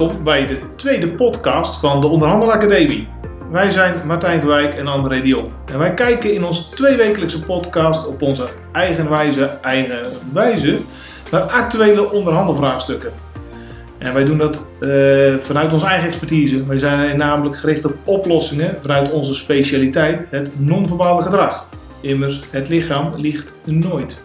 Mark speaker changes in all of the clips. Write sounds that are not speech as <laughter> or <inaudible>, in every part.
Speaker 1: Welkom bij de tweede podcast van de Onderhandel Academie. Wij zijn Martijn Verwijk en André Dion. En wij kijken in ons tweewekelijkse podcast op onze eigen wijze, eigen wijze, naar actuele onderhandelvraagstukken. En wij doen dat uh, vanuit onze eigen expertise. Wij zijn namelijk gericht op oplossingen vanuit onze specialiteit, het non-verbale gedrag. Immers, het lichaam liegt nooit.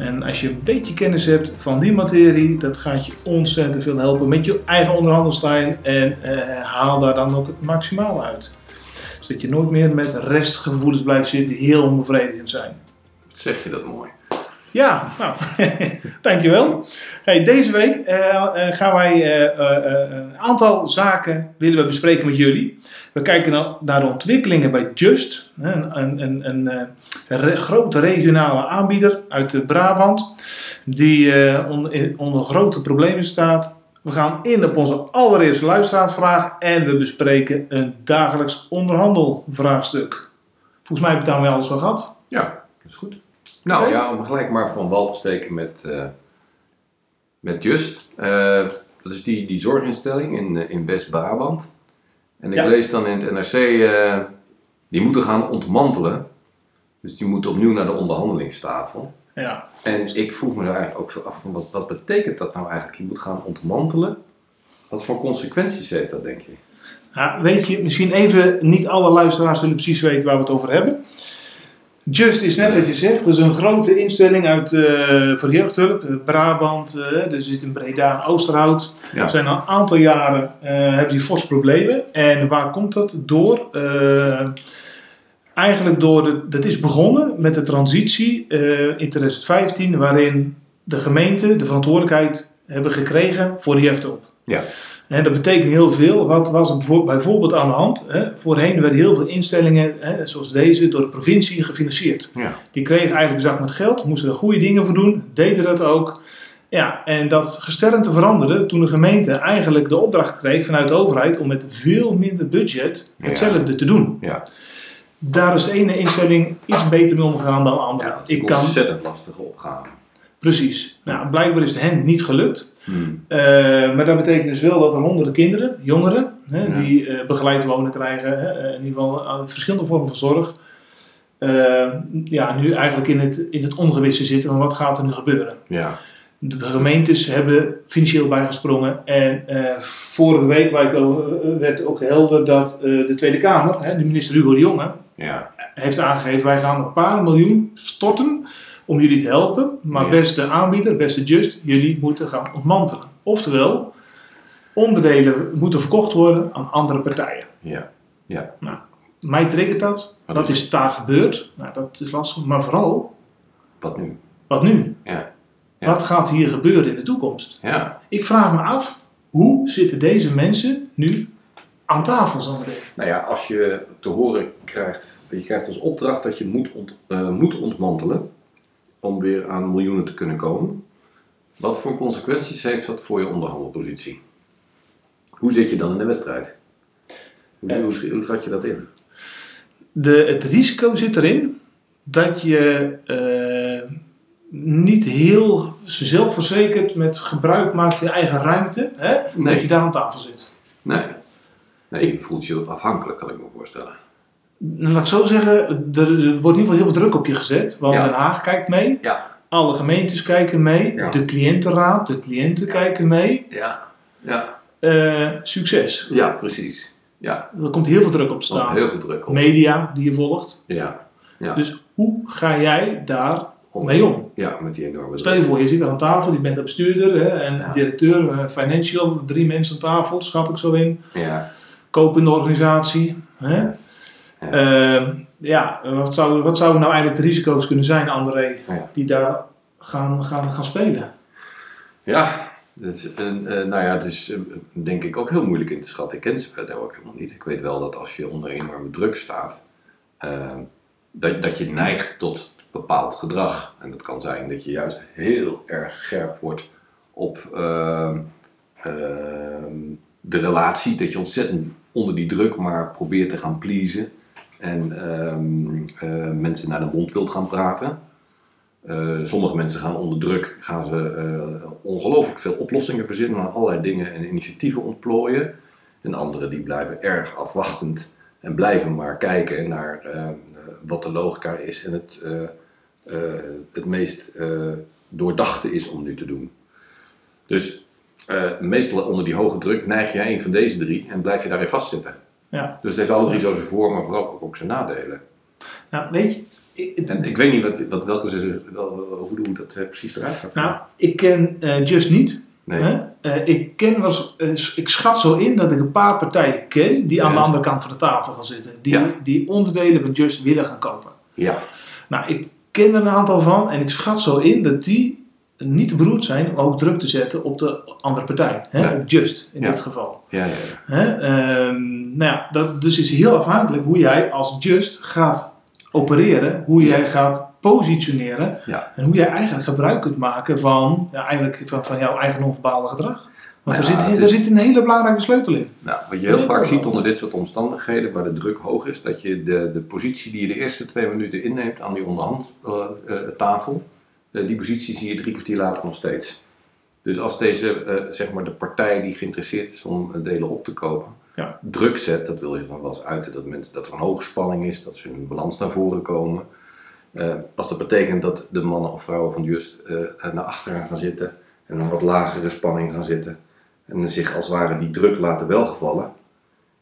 Speaker 1: En als je een beetje kennis hebt van die materie, dat gaat je ontzettend veel helpen met je eigen onderhandelstijl en uh, haal daar dan ook het maximale uit. Zodat je nooit meer met restgevoelens blijft zitten, heel onbevredigend zijn.
Speaker 2: Zeg je dat mooi.
Speaker 1: Ja, nou, <laughs> dankjewel. Hey, deze week uh, uh, gaan wij uh, een aantal zaken willen we bespreken met jullie. We kijken naar de ontwikkelingen bij Just, een, een, een, een grote regionale aanbieder uit Brabant, die onder, onder grote problemen staat. We gaan in op onze allereerste luisteraarvraag en we bespreken een dagelijks onderhandelvraagstuk. Volgens mij hebben we daar alles van gehad.
Speaker 2: Ja, dat is goed. Nou okay. ja, om gelijk maar van wal te steken met, uh, met Just. Uh, dat is die, die zorginstelling in, uh, in West-Brabant. En ik ja. lees dan in het NRC, die moeten gaan ontmantelen. Dus die moeten opnieuw naar de onderhandelingstafel.
Speaker 1: Ja.
Speaker 2: En ik vroeg me daar eigenlijk ook zo af, van wat, wat betekent dat nou eigenlijk? Je moet gaan ontmantelen. Wat voor consequenties heeft dat, denk je?
Speaker 1: Ja, weet je, misschien even, niet alle luisteraars zullen precies weten waar we het over hebben. Just is net wat je zegt, dat is een grote instelling uit, uh, voor jeugdhulp. Uh, Brabant, uh, er zit in Breda, Oosterhout. Ja. Zijn al een aantal jaren hebben die fors problemen. En waar komt dat door? eigenlijk door, de, dat is begonnen met de transitie in 2015, waarin de gemeente de verantwoordelijkheid hebben gekregen voor de jeugdhulp.
Speaker 2: Ja.
Speaker 1: En dat betekent heel veel. Wat was er bijvoorbeeld aan de hand? Hè? Voorheen werden heel veel instellingen, hè, zoals deze, door de provincie gefinancierd.
Speaker 2: Ja.
Speaker 1: Die kregen eigenlijk een zak met geld, moesten er goede dingen voor doen, deden dat ook. Ja, en dat gesternte veranderde toen de gemeente eigenlijk de opdracht kreeg vanuit de overheid om met veel minder budget hetzelfde
Speaker 2: ja.
Speaker 1: te doen.
Speaker 2: Ja.
Speaker 1: Daar is de ene instelling iets beter mee omgegaan dan de andere.
Speaker 2: Ja, dat is een Ik ontzettend kan... lastige opgave.
Speaker 1: Precies. Nou, blijkbaar is het hen niet gelukt.
Speaker 2: Hmm.
Speaker 1: Uh, maar dat betekent dus wel dat er honderden kinderen, jongeren, hè, ja. die uh, begeleid wonen krijgen, hè, in ieder geval verschillende vormen van zorg, ja, nu eigenlijk in het, in het ongewisse zitten van wat gaat er nu gebeuren.
Speaker 2: Ja.
Speaker 1: De gemeentes hebben financieel bijgesprongen en vorige week werd ook helder dat de Tweede Kamer, hè, de minister Hugo de Jonge,
Speaker 2: ja.
Speaker 1: heeft aangegeven wij gaan een paar miljoen storten om jullie te helpen. Maar
Speaker 2: Ja.
Speaker 1: beste aanbieder, beste Just, jullie moeten gaan ontmantelen. Oftewel, onderdelen moeten verkocht worden aan andere partijen.
Speaker 2: Ja. Ja.
Speaker 1: Nou, mij triggert dat.
Speaker 2: Wat
Speaker 1: dat
Speaker 2: is
Speaker 1: is daar gebeurd. Nou, dat is lastig. Maar vooral,
Speaker 2: Wat nu?
Speaker 1: wat nu?
Speaker 2: Ja. Ja.
Speaker 1: Wat gaat hier gebeuren in de toekomst?
Speaker 2: Ja.
Speaker 1: Ik vraag me af, hoe zitten deze mensen nu aan tafel zometeen?
Speaker 2: Nou ja, als je te horen krijgt, je krijgt als opdracht dat je moet, ont, uh, moet ontmantelen om weer aan miljoenen te kunnen komen. Wat voor consequenties heeft dat voor je onderhandelpositie? Hoe zit je dan in de wedstrijd? Hoe,
Speaker 1: Ja.
Speaker 2: hoe, hoe schat je dat in?
Speaker 1: De, het risico zit erin dat je eh, niet heel zelfverzekerd met gebruik maakt van je eigen ruimte, hè,
Speaker 2: Nee.
Speaker 1: dat je daar aan tafel zit.
Speaker 2: Nee. Nee, je voelt je afhankelijk, kan ik me voorstellen.
Speaker 1: Nou, laat ik zo zeggen, er, er wordt in ieder geval heel veel druk op je gezet, want
Speaker 2: Ja.
Speaker 1: Den Haag kijkt mee,
Speaker 2: Ja.
Speaker 1: alle gemeentes kijken mee,
Speaker 2: Ja.
Speaker 1: de cliëntenraad, de cliënten kijken mee.
Speaker 2: Ja. Ja.
Speaker 1: Eh, succes.
Speaker 2: Ja, precies. Ja.
Speaker 1: Er komt heel veel druk op staan.
Speaker 2: heel veel druk op.
Speaker 1: Media die je volgt.
Speaker 2: Ja. Ja.
Speaker 1: Dus hoe ga jij daar
Speaker 2: Om-
Speaker 1: mee om?
Speaker 2: Ja, met die enorme
Speaker 1: Stel je voor, je zit aan tafel, je bent de bestuurder hè, en directeur, eh, financial, drie mensen aan tafel, schat ik zo in.
Speaker 2: Ja.
Speaker 1: Kopende organisatie. Hè?
Speaker 2: Ja.
Speaker 1: Eh, ja, wat zouden wat zou nou eigenlijk de risico's kunnen zijn, André,
Speaker 2: Ja.
Speaker 1: die daar gaan, gaan, gaan spelen?
Speaker 2: Ja, dat is, een, eh, nou ja, het is eh, denk ik ook heel moeilijk in te schatten. Ik ken ze verder ook helemaal niet. Ik weet wel dat als je onder enorme druk staat, eh, dat, dat je neigt tot bepaald gedrag. En dat kan zijn dat je juist heel erg scherp wordt op ehm, ehm, de relatie. Dat je ontzettend onder die druk maar probeert te gaan pleasen. En ehm, eh, mensen naar de mond wilt gaan praten. Eh, sommige mensen gaan onder druk, gaan ze eh, ongelooflijk veel oplossingen verzinnen, aan allerlei dingen en initiatieven ontplooien. En anderen die blijven erg afwachtend en blijven maar kijken naar wat de logica is en het, het meest doordachte is om nu te doen. Dus eh, meestal onder die hoge druk neig je een van deze drie en blijf je daarin vastzitten.
Speaker 1: Ja.
Speaker 2: Dus het heeft alle drie zo zijn voor, maar vooral ook, ook zijn nadelen.
Speaker 1: Nou, weet je, ik-
Speaker 2: En ik weet niet wat, wat, welke ze, wel, hoe, hoe dat eh, precies eruit gaat.
Speaker 1: nou, ik ken eh, Just niet.
Speaker 2: nee.
Speaker 1: Hè? Ik ken was, ik schat zo in dat ik een paar partijen ken die aan de andere kant van de tafel gaan zitten. Die,
Speaker 2: Ja.
Speaker 1: die onderdelen van Just willen gaan kopen.
Speaker 2: Ja,
Speaker 1: Nou, ik ken er een aantal van en ik schat zo in dat die niet beroerd zijn om ook druk te zetten op de andere partij. Hè? Op Just in
Speaker 2: Ja.
Speaker 1: dit geval.
Speaker 2: ja.
Speaker 1: Hè? Ehm, nou ja, dat, dus is heel afhankelijk hoe jij als Just gaat opereren, hoe jij gaat positioneren en hoe jij eigenlijk gebruik kunt maken van, ja, eigenlijk van, van jouw eigen onverbaalde gedrag. Want
Speaker 2: Nou
Speaker 1: er, zit, er
Speaker 2: is-
Speaker 1: zit een hele belangrijke sleutel in.
Speaker 2: Nou, wat je heel vaak ziet onder dit soort omstandigheden, waar de druk hoog is, dat je de, de positie die je de eerste twee minuten inneemt aan die onderhandtafel, eh, die positie zie je drie kwartier later nog steeds. Dus als deze, eh, zeg maar, de partij die geïnteresseerd is om eh, delen op te kopen,
Speaker 1: Ja.
Speaker 2: druk zet, dat wil je dan wel eens uiten, dat, mensen, dat er een hoge spanning is, dat ze hun balans naar voren komen. Eh, als dat betekent dat de mannen of vrouwen van Just eh, naar achteren gaan zitten en een wat lagere spanning gaan zitten en zich als het ware die druk laten welgevallen,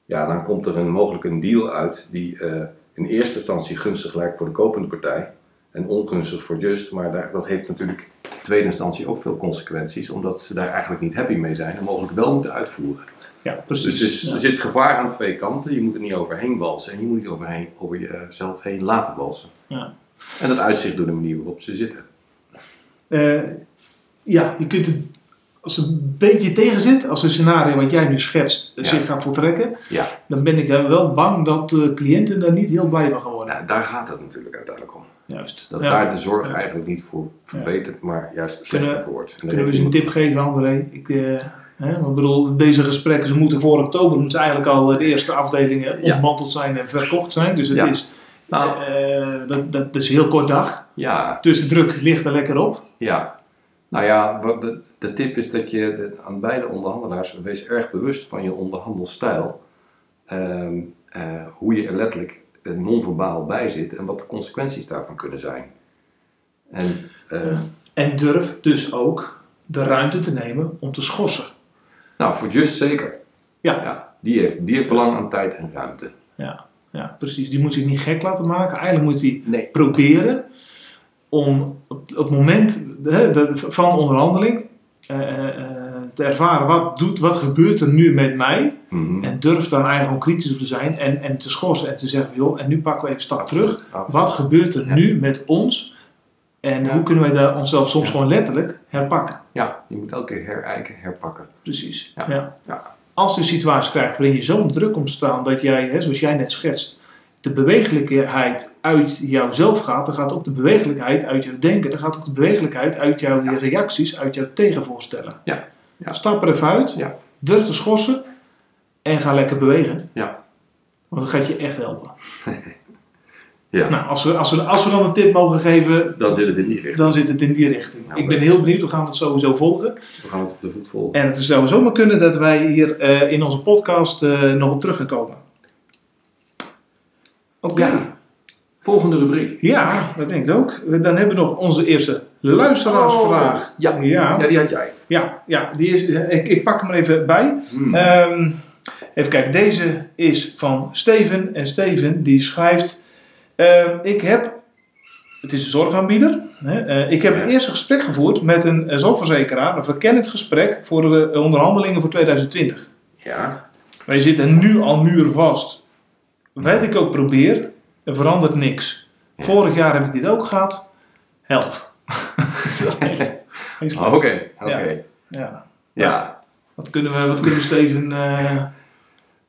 Speaker 2: ja, dan komt er een, mogelijk een deal uit die eh, in eerste instantie gunstig lijkt voor de kopende partij en ongunstig voor Just, maar daar, dat heeft natuurlijk in tweede instantie ook veel consequenties, omdat ze daar eigenlijk niet happy mee zijn en mogelijk wel moeten uitvoeren.
Speaker 1: Ja, precies.
Speaker 2: Dus er, is-
Speaker 1: Ja.
Speaker 2: er zit gevaar aan twee kanten. Je moet er niet overheen walsen en je moet niet overheen, over jezelf heen laten walsen.
Speaker 1: Ja.
Speaker 2: En dat uitzicht door de manier waarop ze zitten.
Speaker 1: Eh, ja, je kunt het, als het een beetje tegen zit, als een scenario wat jij nu schetst eh,
Speaker 2: Ja.
Speaker 1: zich gaat voltrekken,
Speaker 2: Ja,
Speaker 1: dan ben ik wel bang dat de cliënten daar niet heel blij van gaan worden.
Speaker 2: nou, daar gaat het natuurlijk uiteindelijk om.
Speaker 1: Juist.
Speaker 2: Dat
Speaker 1: Ja.
Speaker 2: daar de zorg
Speaker 1: Ja.
Speaker 2: eigenlijk niet voor verbetert, maar juist slechter
Speaker 1: Kunnen-
Speaker 2: voor wordt.
Speaker 1: Kunnen we eens een tip geven, André? Ik, eh, hè, want ik bedoel, deze gesprekken, ze moeten voor oktober, moeten ze eigenlijk al de eerste afdelingen
Speaker 2: Ja.
Speaker 1: ontmanteld zijn en verkocht zijn. Dus het
Speaker 2: Ja.
Speaker 1: is,
Speaker 2: Nou.
Speaker 1: eh, dat, dat is een heel kort dag.
Speaker 2: Ja,
Speaker 1: Dus de druk ligt er lekker op.
Speaker 2: ja. Nou ja, wat de, de tip is dat je de- aan beide onderhandelaars wees erg bewust van je onderhandelstijl. Ehm, eh, hoe je er letterlijk non-verbaal bij zit en wat de consequenties daarvan kunnen zijn. En eh,
Speaker 1: En durf dus ook de ruimte te nemen om te schorsen.
Speaker 2: nou, voor Just zeker.
Speaker 1: Ja.
Speaker 2: Ja, die, heeft, die heeft belang aan tijd en ruimte.
Speaker 1: Ja, ja, precies. Die moet zich niet gek laten maken. Eigenlijk moet hij
Speaker 2: Nee.
Speaker 1: proberen om op het moment van onderhandeling eh, eh, te ervaren wat, doet, wat gebeurt er nu met mij.
Speaker 2: Mhm.
Speaker 1: En durf daar eigenlijk ook kritisch op te zijn en, en te schorsen en te zeggen: joh, en nu pakken we even een stap terug.
Speaker 2: Absoluut.
Speaker 1: Wat gebeurt er
Speaker 2: Ja.
Speaker 1: nu met ons? En
Speaker 2: Ja.
Speaker 1: hoe kunnen wij daar onszelf soms
Speaker 2: Ja.
Speaker 1: gewoon letterlijk herpakken?
Speaker 2: Ja, je moet elke keer herijken, herpakken.
Speaker 1: Precies.
Speaker 2: Ja.
Speaker 1: Als je een situatie krijgt waarin je zo'n druk komt te staan dat jij, hè, zoals jij net schetst, de bewegelijkheid uit jouzelf gaat, dan gaat ook de bewegelijkheid uit jouw denken, dan gaat ook de bewegelijkheid uit jouw reacties, uit jouw tegenvoorstellen.
Speaker 2: Ja. Ja.
Speaker 1: Stap er even uit,
Speaker 2: Ja.
Speaker 1: durf te schorsen en ga lekker bewegen.
Speaker 2: Ja.
Speaker 1: Want dat gaat je echt helpen. <laughs>
Speaker 2: Ja,
Speaker 1: Nou, als we, als, we, als we dan een tip mogen geven,
Speaker 2: dan zit het in die richting.
Speaker 1: dan zit het in die richting.
Speaker 2: Nou,
Speaker 1: Ik ben heel benieuwd, we gaan het sowieso volgen.
Speaker 2: We gaan het op de voet volgen.
Speaker 1: En het zou zomaar kunnen dat wij hier eh, in onze podcast eh, nog op terug gaan komen. Oké. Ja.
Speaker 2: Ja. Volgende rubriek.
Speaker 1: dat denk ik ook. Dan hebben we nog onze eerste luisteraarsvraag.
Speaker 2: Oh, ja.
Speaker 1: Ja,
Speaker 2: Ja, die had jij.
Speaker 1: ja, ja die is, ik, ik pak hem er even bij.
Speaker 2: Hmm.
Speaker 1: Ehm, even kijken, deze is van Steven. En Steven die schrijft: ehm, Ik heb, het is een zorgaanbieder. Hè, eh, ik heb
Speaker 2: Ja.
Speaker 1: het eerste gesprek gevoerd met een eh, zorgverzekeraar. Een verkennend gesprek voor de onderhandelingen voor 2020.
Speaker 2: ja.
Speaker 1: Wij zitten nu al muurvast. Wat ik ook probeer, er verandert niks.
Speaker 2: Ja.
Speaker 1: Vorig jaar heb ik dit ook gehad. Help. <laughs> Slag.
Speaker 2: Oké, oké.
Speaker 1: ja.
Speaker 2: Ja.
Speaker 1: Wat kunnen we, wat kunnen we Steven... eh,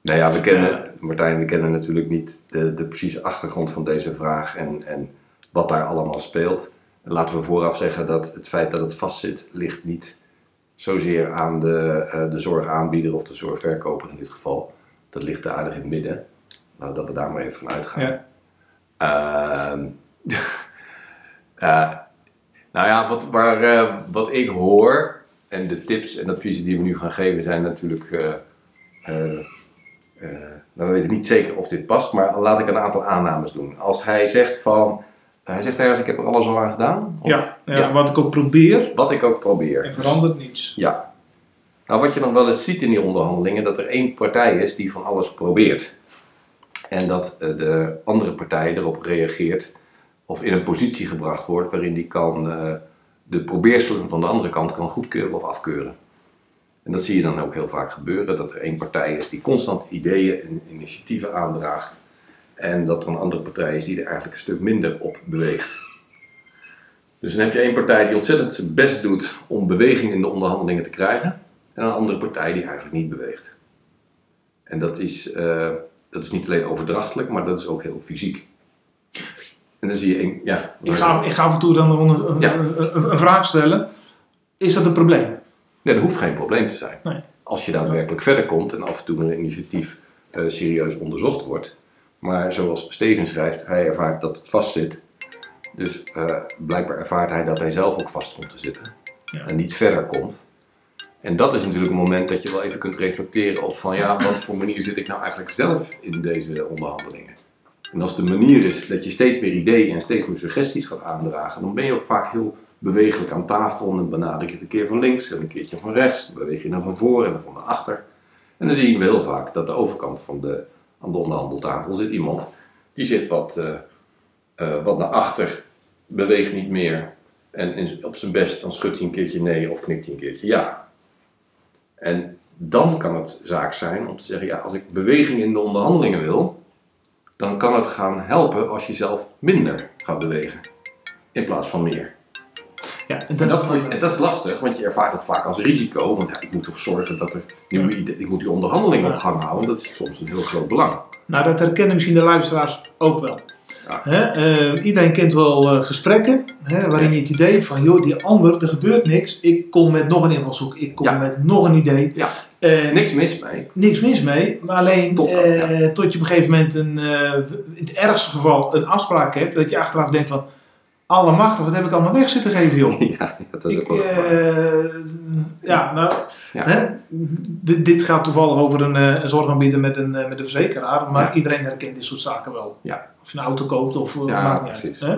Speaker 2: Nou ja, we kennen, Martijn, we kennen natuurlijk niet de, de precieze achtergrond van deze vraag en, en wat daar allemaal speelt. Laten we vooraf zeggen dat het feit dat het vastzit, ligt niet zozeer aan de, eh, de zorgaanbieder of de zorgverkoper in dit geval. Dat ligt daar aardig in het midden. Nou, dat we daar maar even van uitgaan.
Speaker 1: ja.
Speaker 2: Ehm, <laughs> eh, Nou ja, wat, waar, eh, wat ik hoor en de tips en adviezen die we nu gaan geven zijn natuurlijk. eh, eh, nou, we weten niet zeker of dit past, maar laat ik een aantal aannames doen. Als hij zegt van. Hij zegt ergens, ik heb er alles al aan gedaan. Of
Speaker 1: Ja, ja,
Speaker 2: Ja.
Speaker 1: wat ik ook probeer,
Speaker 2: Wat ik ook probeer.
Speaker 1: en
Speaker 2: Dus-
Speaker 1: verandert niets.
Speaker 2: ja. Nou, wat je nog wel eens ziet in die onderhandelingen, dat er één partij is die van alles probeert. En dat de andere partij erop reageert of in een positie gebracht wordt waarin die kan eh, de probeerselen van de andere kant kan goedkeuren of afkeuren. En dat zie je dan ook heel vaak gebeuren, dat er één partij is die constant ideeën en initiatieven aandraagt. En dat er een andere partij is die er eigenlijk een stuk minder op beweegt. Dus dan heb je één partij die ontzettend zijn best doet om beweging in de onderhandelingen te krijgen. En een andere partij die eigenlijk niet beweegt. En dat is, eh, dat is niet alleen overdrachtelijk, maar dat is ook heel fysiek. En dan zie je, een, ja,
Speaker 1: Ik ga, ik ga af en toe dan een, een,
Speaker 2: Ja.
Speaker 1: een, een- een vraag stellen. Is dat een probleem?
Speaker 2: Nee, dat hoeft geen probleem te zijn.
Speaker 1: Nee.
Speaker 2: Als je daadwerkelijk verder komt en af en toe een initiatief eh, serieus onderzocht wordt. Maar zoals Steven schrijft, hij ervaart dat het vastzit. Dus eh, blijkbaar ervaart hij dat hij zelf ook vast komt te zitten.
Speaker 1: Ja.
Speaker 2: En niet verder komt. En dat is natuurlijk een moment dat je wel even kunt reflecteren op van ja, wat voor manier zit ik nou eigenlijk zelf in deze onderhandelingen. En als de manier is dat je steeds meer ideeën en steeds meer suggesties gaat aandragen, dan ben je ook vaak heel bewegelijk aan tafel. En dan benader je het een keer van links en een keertje van rechts. Dan beweeg je naar van voor en dan van naar achter. En dan zie je heel vaak dat de overkant van de, aan de onderhandeltafel zit iemand die zit wat, eh, eh, wat naar achter, beweegt niet meer. En in- op zijn best dan schudt hij een keertje nee of knikt hij een keertje ja. En dan kan het zaak zijn om te zeggen, ja, als ik beweging in de onderhandelingen wil, dan kan het gaan helpen als je zelf minder gaat bewegen. In plaats van meer.
Speaker 1: Ja, en
Speaker 2: En
Speaker 1: dat,
Speaker 2: dat, en is lastig, want je ervaart dat vaak als risico. Want ja, ik moet toch zorgen dat er nieuwe ik moet die onderhandeling op gang houden. Dat is soms een heel groot belang.
Speaker 1: nou, dat herkennen misschien de luisteraars ook wel.
Speaker 2: Ja.
Speaker 1: Eh, iedereen kent wel eh, gesprekken waarin je het idee hebt van, joh, die ander, er gebeurt niks. Ik kom met nog een invalshoek, ik kom
Speaker 2: Ja.
Speaker 1: met nog een idee.
Speaker 2: Ja.
Speaker 1: Eh,
Speaker 2: Niks mis mee.
Speaker 1: niks mis mee, maar alleen
Speaker 2: Tot dan,
Speaker 1: eh, tot je op een gegeven moment een, eh, in het ergste geval een afspraak hebt, dat je achteraf denkt van, alle machtig, wat heb ik allemaal weg zitten geven, joh. <laughs>
Speaker 2: Ja, dat is ook
Speaker 1: Ik,
Speaker 2: wel gevaar.
Speaker 1: eh, ja, nou,
Speaker 2: Ja.
Speaker 1: Hè, dit, dit gaat toevallig over een, een zorgaanbieder met een, met een verzekeraar, maar
Speaker 2: Ja.
Speaker 1: iedereen herkent dit soort zaken wel.
Speaker 2: Ja.
Speaker 1: Of je een auto koopt of
Speaker 2: Ja,
Speaker 1: maakt niet uit. Hè?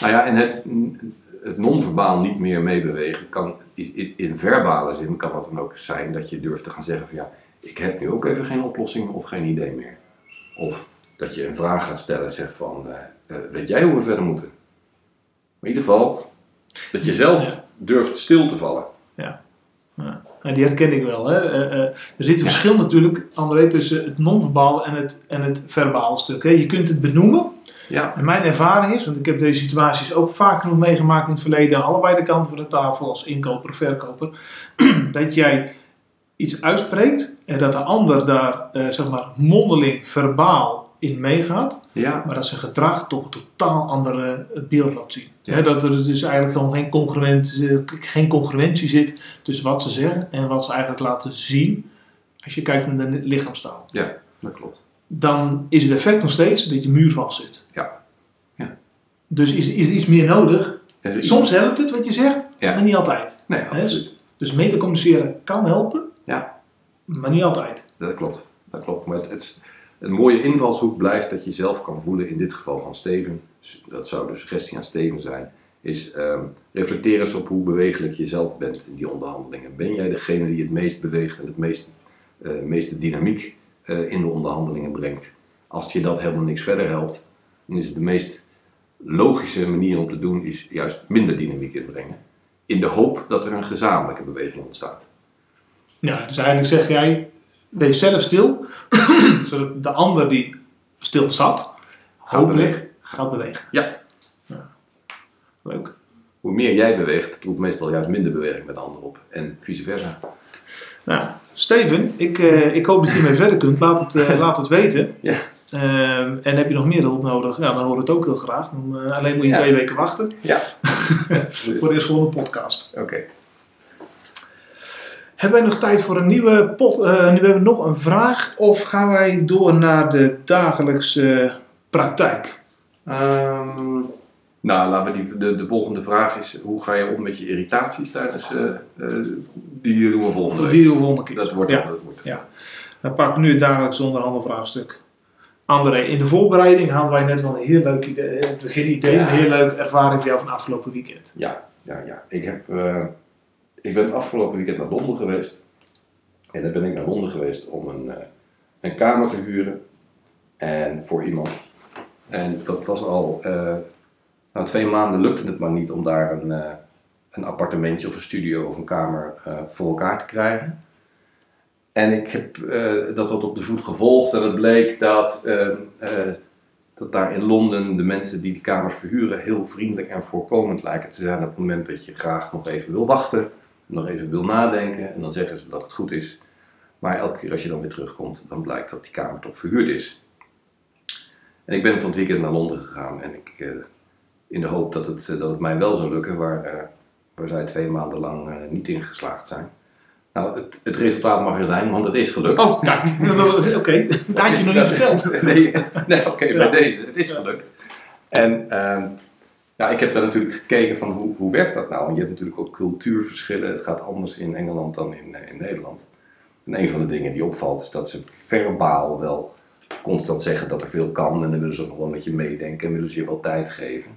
Speaker 2: Nou ja, en het, het non-verbaal niet meer meebewegen kan, in, verbale zin kan het dan ook zijn dat je durft te gaan zeggen van ja, ik heb nu ook even geen oplossing of geen idee meer. Of dat je een vraag gaat stellen en zegt van, eh, eh, weet jij hoe we verder moeten? Maar in ieder geval, dat je zelf
Speaker 1: Ja.
Speaker 2: durft stil te vallen.
Speaker 1: Die herken ik wel. Hè? Eh, eh, er zit een verschil natuurlijk, André, tussen het non-verbale en het, en het verbale stuk. Hè? Je kunt het benoemen.
Speaker 2: Ja,
Speaker 1: En mijn ervaring is, want ik heb deze situaties ook vaak genoeg meegemaakt in het verleden, aan allebei de kanten van de tafel, als inkoper verkoper, <clears throat> dat jij iets uitspreekt en dat de ander daar, eh, zeg maar, mondeling, verbaal in meegaat.
Speaker 2: ja,
Speaker 1: Maar dat zijn gedrag toch een totaal andere eh, beeld laat zien.
Speaker 2: Ja.
Speaker 1: Dat er dus eigenlijk gewoon geen, congruent, eh, geen congruentie zit tussen wat ze zeggen en wat ze eigenlijk laten zien. Als je kijkt naar de lichaamstaal.
Speaker 2: dat klopt.
Speaker 1: Dan is het effect nog steeds dat je muurvast zit.
Speaker 2: Ja. Ja.
Speaker 1: Dus is, is iets meer nodig.
Speaker 2: Is-
Speaker 1: Soms helpt het wat je zegt,
Speaker 2: Ja.
Speaker 1: maar niet altijd.
Speaker 2: Nee, absoluut.
Speaker 1: Dus metacommuniceren kan helpen,
Speaker 2: Ja.
Speaker 1: maar niet altijd.
Speaker 2: Dat klopt, dat klopt. Maar het, het, is- een mooie invalshoek blijft dat je zelf kan voelen, in dit geval van Steven, dat zou de suggestie aan Steven zijn, is ehm, reflecteer eens op hoe bewegelijk je zelf bent in die onderhandelingen. Ben jij degene die het meest beweegt en het meest, eh, meeste dynamiek eh, in de onderhandelingen brengt? Als je dat helemaal niks verder helpt, dan is het de meest logische manier om te doen, is juist minder dynamiek inbrengen. In de hoop dat er een gezamenlijke beweging ontstaat.
Speaker 1: Ja, dus eigenlijk zeg jij, wees zelf stil, <clears throat> zodat de ander die stil zat,
Speaker 2: Gaat
Speaker 1: hopelijk
Speaker 2: bewegen.
Speaker 1: gaat bewegen.
Speaker 2: Ja.
Speaker 1: Ja. Leuk.
Speaker 2: Hoe meer jij beweegt, dat roept meestal juist minder beweging met de ander op. En vice versa.
Speaker 1: Nou, Steven, ik, eh, ik hoop dat je hiermee verder kunt. Laat het, eh, <laughs> laat het weten.
Speaker 2: Ja.
Speaker 1: Ehm, en heb je nog meer hulp nodig? Ja, dan hoor het ook heel graag. Dan, eh, alleen moet je
Speaker 2: Ja.
Speaker 1: twee weken wachten
Speaker 2: Ja. <laughs>
Speaker 1: voor de eerstvolgende podcast.
Speaker 2: Oké.
Speaker 1: Hebben wij nog tijd voor een nieuwe pot? eh, nu hebben we nog een vraag. Of gaan wij door naar de dagelijkse praktijk?
Speaker 2: Ehm, Nou, laten we die, de, de volgende vraag is: hoe ga je om met je irritaties tijdens uh, uh, die doen we volgende?
Speaker 1: Die doen we volgende keer.
Speaker 2: Dat wordt,
Speaker 1: Ja.
Speaker 2: dat wordt.
Speaker 1: Ja. Dan pakken we nu het dagelijks onderhandelvraagstuk. André, in de voorbereiding hadden wij net wel een heel leuk idee, het
Speaker 2: Ja.
Speaker 1: een heel leuk ervaring voor jou van afgelopen weekend.
Speaker 2: Ja, ja, ja. Ik, heb, eh, ik ben afgelopen weekend naar Londen geweest. En dan ben ik naar Londen geweest om een, eh, een kamer te huren. En voor iemand. En dat was al. eh na twee maanden lukte het maar niet om daar een, eh, een appartementje of een studio of een kamer voor elkaar te krijgen. En ik heb dat wat op de voet gevolgd en het bleek dat, dat daar in Londen de mensen die die kamers verhuren heel vriendelijk en voorkomend lijken te zijn op het moment dat je graag nog even wil wachten, nog even wil nadenken en dan zeggen ze dat het goed is. Maar elke keer als je dan weer terugkomt, dan blijkt dat die kamer toch verhuurd is. En ik ben van het weekend naar Londen gegaan en ik, eh, in de hoop dat het, eh, dat het mij wel zou lukken, waar, eh, waar zij twee maanden lang eh, niet in geslaagd zijn. Nou, het, het resultaat mag er zijn, want het is gelukt.
Speaker 1: Oh, kijk, oké, dat had je nog niet verteld. <laughs>
Speaker 2: Nee, nee oké,
Speaker 1: Ja.
Speaker 2: bij deze. Het is
Speaker 1: Ja.
Speaker 2: gelukt. En ehm, ja, ik heb daar natuurlijk gekeken van hoe, hoe werkt dat nou? Je hebt natuurlijk ook cultuurverschillen. Het gaat anders in Engeland dan in, eh, in Nederland. En een van de dingen die opvalt is dat ze verbaal wel constant zeggen dat er veel kan. En dan willen ze wel met je meedenken en willen ze je wel tijd geven.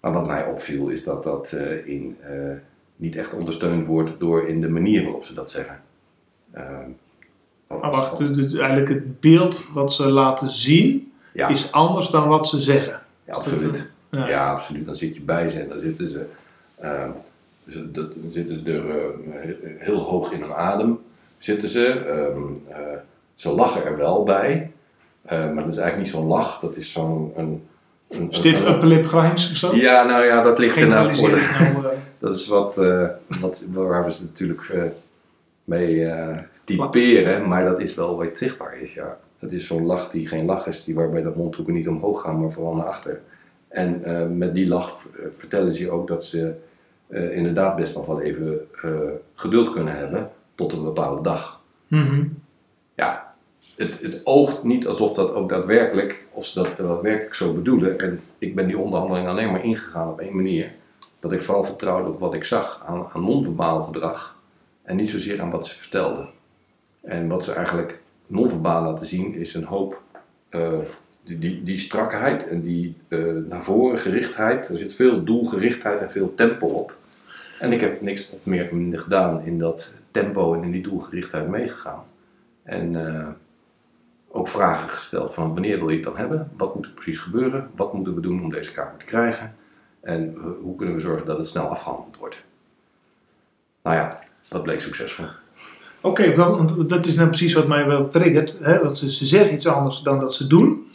Speaker 2: Maar wat mij opviel is dat dat eh, in, eh, niet echt ondersteund wordt door in de manier waarop ze dat zeggen.
Speaker 1: Maar wacht, dus dus eigenlijk het beeld wat ze laten zien
Speaker 2: ja.
Speaker 1: is anders dan wat ze zeggen.
Speaker 2: Ja, absoluut.
Speaker 1: Ja.
Speaker 2: Ja. absoluut. Dan zit je bij ze en dan zitten ze, ehm, ze- dat- dan zitten ze er eh, heel- hoog in hun adem. Zitten ze. ehm, eh, ze lachen er wel bij. eh, maar dat is eigenlijk niet zo'n lach. Dat is zo'n... Een, een,
Speaker 1: Stiff grijns of zo?
Speaker 2: Ja, nou ja, dat ligt voor de,
Speaker 1: Generaliseer ik nou, eh, <laughs>
Speaker 2: Dat is wat, wat waar we ze natuurlijk mee typeren. Maar dat is wel wat zichtbaar is, ja. Het is zo'n lach die geen lach is, die waarbij de mondhoeken niet omhoog gaan, maar vooral naar achter. En eh, met die lach eh, vertellen ze je ook dat ze eh, inderdaad best nog wel even geduld kunnen hebben tot een bepaalde dag.
Speaker 1: mhm.
Speaker 2: Ja, het, het oogt niet alsof dat ook daadwerkelijk, of ze dat daadwerkelijk zo bedoelen. En ik ben die onderhandeling alleen maar ingegaan op één manier. Dat ik vooral vertrouwde op wat ik zag aan, aan non-verbaal gedrag. En niet zozeer aan wat ze vertelden. En wat ze eigenlijk non-verbaal laten zien is een hoop, die, die, strakheid en die eh, naar voren gerichtheid. Er zit veel doelgerichtheid en veel tempo op. En ik heb niks of meer of minder gedaan in dat tempo en in die doelgerichtheid meegegaan. En eh, ook vragen gesteld van wanneer wil je het dan hebben? Wat moet er precies gebeuren? Wat moeten we doen om deze kamer te krijgen? En eh, hoe kunnen we zorgen dat het snel afgehandeld wordt? Nou ja, dat bleek succesvol.
Speaker 1: Oké, want dat is nou precies wat mij wel triggert. Hè? Ze zeggen iets anders dan dat ze doen.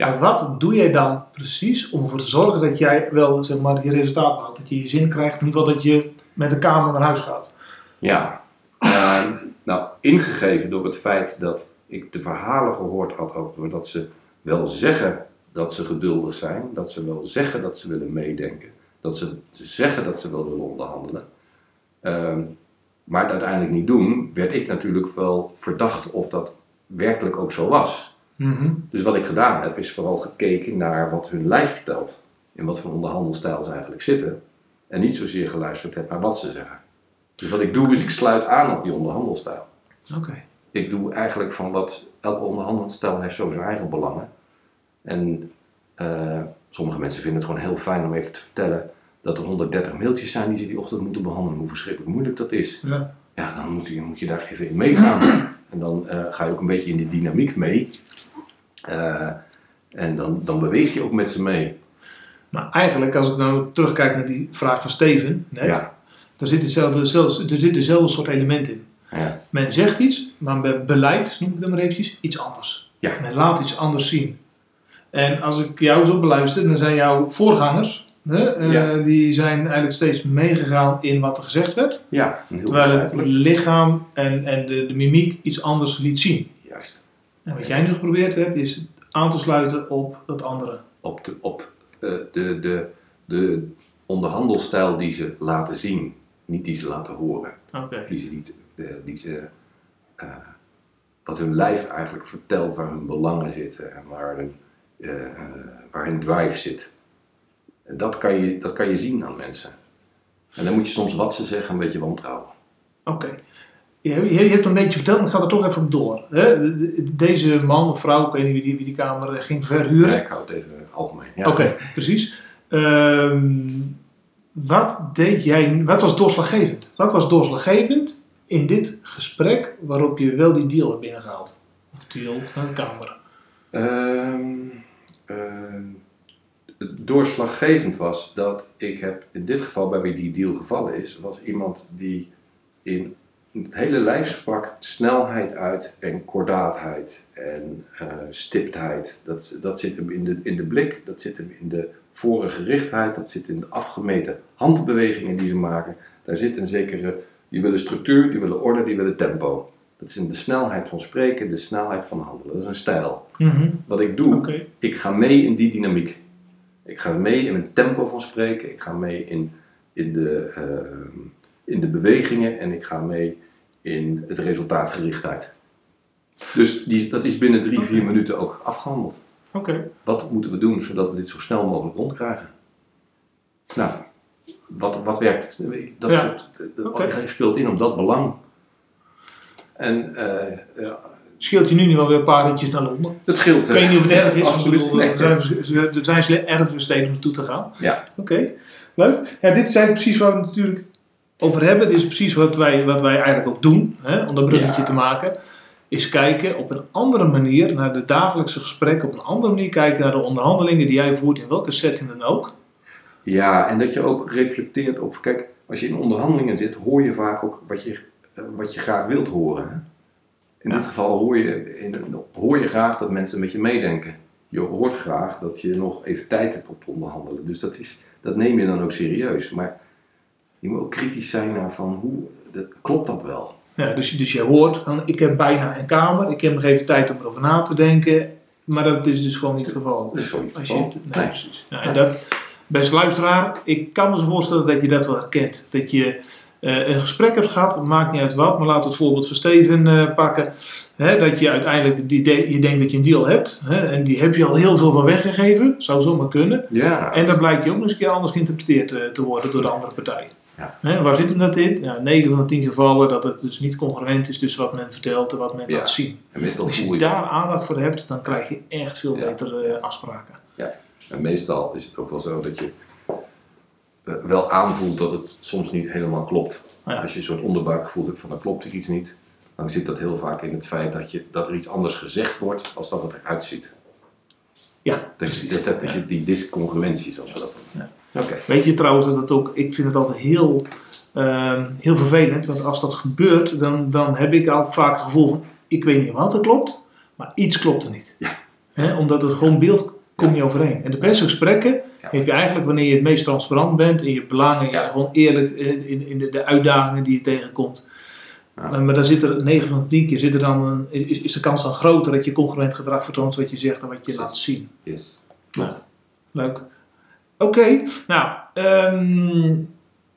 Speaker 2: Ja.
Speaker 1: Wat doe jij dan precies om ervoor te zorgen dat jij wel zeg maar, je resultaat behaalt? Dat je je zin krijgt, in ieder geval dat je met de kamer naar huis gaat.
Speaker 2: Ja, ehm, nou ingegeven door het feit dat ik de verhalen gehoord had over dat ze wel zeggen dat ze geduldig zijn, dat ze wel zeggen dat ze willen meedenken, dat ze zeggen dat ze wel willen onderhandelen, ehm, maar het uiteindelijk niet doen, werd ik natuurlijk wel verdacht of dat werkelijk ook zo was.
Speaker 1: Mhm.
Speaker 2: Dus wat ik gedaan heb, is vooral gekeken naar wat hun lijf vertelt. In wat voor onderhandelstijl ze eigenlijk zitten. En niet zozeer geluisterd heb naar wat ze zeggen. Dus wat ik doe, is ik sluit aan op die onderhandelstijl.
Speaker 1: Oké.
Speaker 2: Ik doe eigenlijk van wat elke onderhandelstijl heeft zo zijn eigen belangen. En eh, sommige mensen vinden het gewoon heel fijn om even te vertellen dat er 130 mailtjes zijn die ze die ochtend moeten behandelen. Hoe verschrikkelijk moeilijk dat is.
Speaker 1: Ja.
Speaker 2: Ja, dan moet je, moet je daar even in meegaan. <clears throat> En dan eh, ga je ook een beetje in die dynamiek mee. Eh, en dan, dan beweeg je ook met ze mee.
Speaker 1: Maar eigenlijk, als ik nou terugkijk naar die vraag van Steven net,
Speaker 2: Ja.
Speaker 1: daar zit hetzelfde, zelfs, er zit dezelfde soort element in.
Speaker 2: Ja.
Speaker 1: Men zegt iets, maar bij beleid, noem ik dat maar eventjes, iets anders.
Speaker 2: Ja.
Speaker 1: Men laat iets anders zien. En als ik jou zo beluister, dan zijn jouw voorgangers, hè, eh, die zijn eigenlijk steeds meegegaan in wat er gezegd werd. Terwijl het lichaam en, en de, de mimiek iets anders liet zien. En wat jij nu geprobeerd hebt, is aan te sluiten op dat andere.
Speaker 2: Op, de, op eh, de, de, de onderhandelstijl die ze laten zien, niet die ze laten horen.
Speaker 1: Oké.
Speaker 2: Die ze niet, eh, die ze, eh, wat hun lijf eigenlijk vertelt waar hun belangen zitten en waar hun, eh, eh, waar hun drive zit. En dat kan je, dat kan je zien aan mensen. En dan moet je soms wat ze zeggen een beetje wantrouwen.
Speaker 1: Oké. Je, je hebt een beetje verteld, maar ik ga er toch even op door. Hè? Deze man of vrouw, ik weet niet wie die, wie die kamer eh, ging verhuren.
Speaker 2: Ja, ik hou het even algemeen. Ja.
Speaker 1: Oké, precies. Ehm, wat deed jij, wat was doorslaggevend? Wat was doorslaggevend in dit gesprek waarop je wel die deal hebt binnengehaald? Of deal, een kamer.
Speaker 2: Ehm, ehm, doorslaggevend was dat ik heb, in dit geval bij wie die deal gevallen is, was iemand die in het hele lijf sprak snelheid uit en kordaatheid en eh, stiptheid. Dat, dat zit hem in de, in de blik, dat zit hem in de vorengerichtheid, dat zit in de afgemeten handbewegingen die ze maken. Daar zit een zekere, die willen structuur, die willen orde, die willen tempo. Dat is in de snelheid van spreken, de snelheid van handelen. Dat is een stijl. Wat ik doe, ik ga mee in die dynamiek. Ik ga mee in het tempo van spreken. Ik ga mee in, in, de, ehm, in de bewegingen. En ik ga mee in het resultaatgerichtheid. Dus die, dat is binnen drie, vier
Speaker 1: Oké.
Speaker 2: minuten ook afgehandeld.
Speaker 1: Oké.
Speaker 2: Wat moeten we doen zodat we dit zo snel mogelijk rondkrijgen? Nou, wat, wat werkt? Dat
Speaker 1: Ja.
Speaker 2: soort, speelt in op dat belang. En eh, ja,
Speaker 1: Scheelt je nu niet wel weer een paar ritjes naar Londen?
Speaker 2: dat scheelt.
Speaker 1: Ik weet niet of het erg is.
Speaker 2: Absoluut.
Speaker 1: Ik bedoel,
Speaker 2: Nee.
Speaker 1: Er zijn, er zijn sle- ergere steden om naartoe te gaan.
Speaker 2: Ja.
Speaker 1: Oké, leuk. Ja, dit eigenlijk precies waar we natuurlijk over hebben. Dit is precies wat wij, wat wij eigenlijk ook doen, hè, om dat bruggetje
Speaker 2: Ja.
Speaker 1: te maken. Is kijken op een andere manier naar de dagelijkse gesprekken. Op een andere manier kijken naar de onderhandelingen die jij voert, in welke setting dan ook.
Speaker 2: Ja, en dat je ook reflecteert op, kijk, als je in onderhandelingen zit, hoor je vaak ook wat je, wat je graag wilt horen. hè. In
Speaker 1: Ja.
Speaker 2: dit geval hoor je, in, hoor je graag dat mensen met je meedenken. Je hoort graag dat je nog even tijd hebt om te onderhandelen. Dus dat, is, dat neem je dan ook serieus. Maar je moet ook kritisch zijn naar van, hoe, dat, klopt dat wel?
Speaker 1: Ja, dus, dus je hoort, ik heb bijna een kamer, ik heb nog even tijd om erover na te denken. Maar dat is dus gewoon niet het geval.
Speaker 2: Dat is gewoon niet het geval.
Speaker 1: het- nee,
Speaker 2: Nee.
Speaker 1: precies. Ja, en dat, beste luisteraar, ik kan me zo voorstellen dat je dat wel herkent. Dat je eh, een gesprek hebt gehad, maakt niet uit wat, maar laten we het voorbeeld van Steven eh, pakken. Hè, dat je uiteindelijk, die, de- je denkt dat je een deal hebt, hè, en die heb je al heel veel van weggegeven, zou zomaar kunnen.
Speaker 2: Ja,
Speaker 1: En dan blijkt je ook nog eens een keer anders geïnterpreteerd eh, te worden door de andere partij.
Speaker 2: Ja.
Speaker 1: Hè, waar zit hem dat in? Ja, 9 van de 10 gevallen dat het dus niet congruent is tussen wat men vertelt en wat men
Speaker 2: Ja.
Speaker 1: laat zien.
Speaker 2: en meestal
Speaker 1: Als je
Speaker 2: je
Speaker 1: daar aandacht voor hebt, dan krijg je echt veel
Speaker 2: Ja.
Speaker 1: betere eh, afspraken.
Speaker 2: En meestal is het ook wel zo dat je eh, wel aanvoelt dat het soms niet helemaal klopt.
Speaker 1: Ja.
Speaker 2: Als je een soort onderbuikgevoel hebt van er klopt er iets niet, dan zit dat heel vaak in het feit dat, je, dat er iets anders gezegd wordt als dat het eruit ziet.
Speaker 1: Ja,
Speaker 2: Dat, dat, dat is die discongruentie, zoals we dat noemen.
Speaker 1: Weet je trouwens dat het ook, ik vind het altijd heel, ehm, heel vervelend, want als dat gebeurt, dan, dan heb ik altijd vaak het gevoel van, ik weet niet wat er klopt, maar iets klopt er niet.
Speaker 2: Ja.
Speaker 1: Omdat het gewoon beeld komt niet overeen. En de beste gesprekken heb je eigenlijk wanneer je het meest transparant bent in je belangen,
Speaker 2: Ja.
Speaker 1: en gewoon eerlijk in, in, in de, de uitdagingen die je tegenkomt.
Speaker 2: Ja.
Speaker 1: Maar, dan zit er 9 van de 10 keer zit er dan een, is, is de kans dan groter dat je congruent gedrag vertoont wat je zegt en wat je laat zien.
Speaker 2: Yes. Klopt.
Speaker 1: Leuk. Oké, nou, ehm,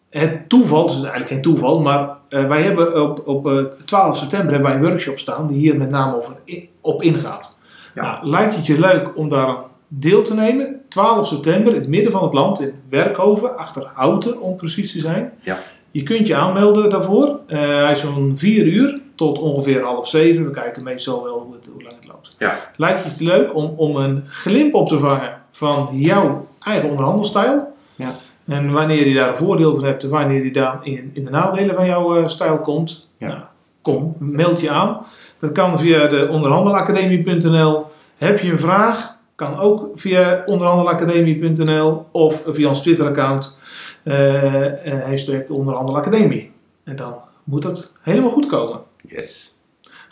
Speaker 1: het toeval, het is eigenlijk geen toeval, maar eh, wij hebben op, op eh, 12 september hebben wij een workshop staan die hier met name over op ingaat.
Speaker 2: Ja.
Speaker 1: Nou, lijkt het je leuk om daar deel te nemen? 12 september in het midden van het land, in Werkhoven, achter Houten om precies te zijn.
Speaker 2: Ja.
Speaker 1: Je kunt je aanmelden daarvoor. Eh, hij is van 4 uur tot ongeveer half 7. We kijken meestal wel hoe, het, hoe lang het loopt.
Speaker 2: Ja.
Speaker 1: Lijkt je het leuk om, om een glimp op te vangen van jouw eigen onderhandelstijl?
Speaker 2: Ja.
Speaker 1: En wanneer je daar een voordeel van hebt en wanneer je daar in, in de nadelen van jouw eh, stijl komt,
Speaker 2: Ja.
Speaker 1: nou, kom, meld je aan. Dat kan via de onderhandelacademie.nl. Heb je een vraag? Kan ook via onderhandelacademie.nl of via ons Twitter-account. eh eh, hashtag onderhandelacademie. En dan moet dat helemaal goed komen.
Speaker 2: Yes.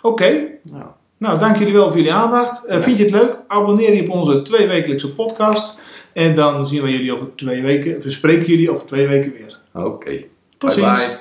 Speaker 1: Oké,
Speaker 2: Nou,
Speaker 1: nou dank jullie wel voor jullie aandacht. Eh. Vind je het leuk? Abonneer je op onze tweewekelijkse podcast. En dan zien we jullie over twee weken, we spreken jullie over twee weken weer.
Speaker 2: oké.
Speaker 1: Tot
Speaker 2: Bye
Speaker 1: ziens.
Speaker 2: bye.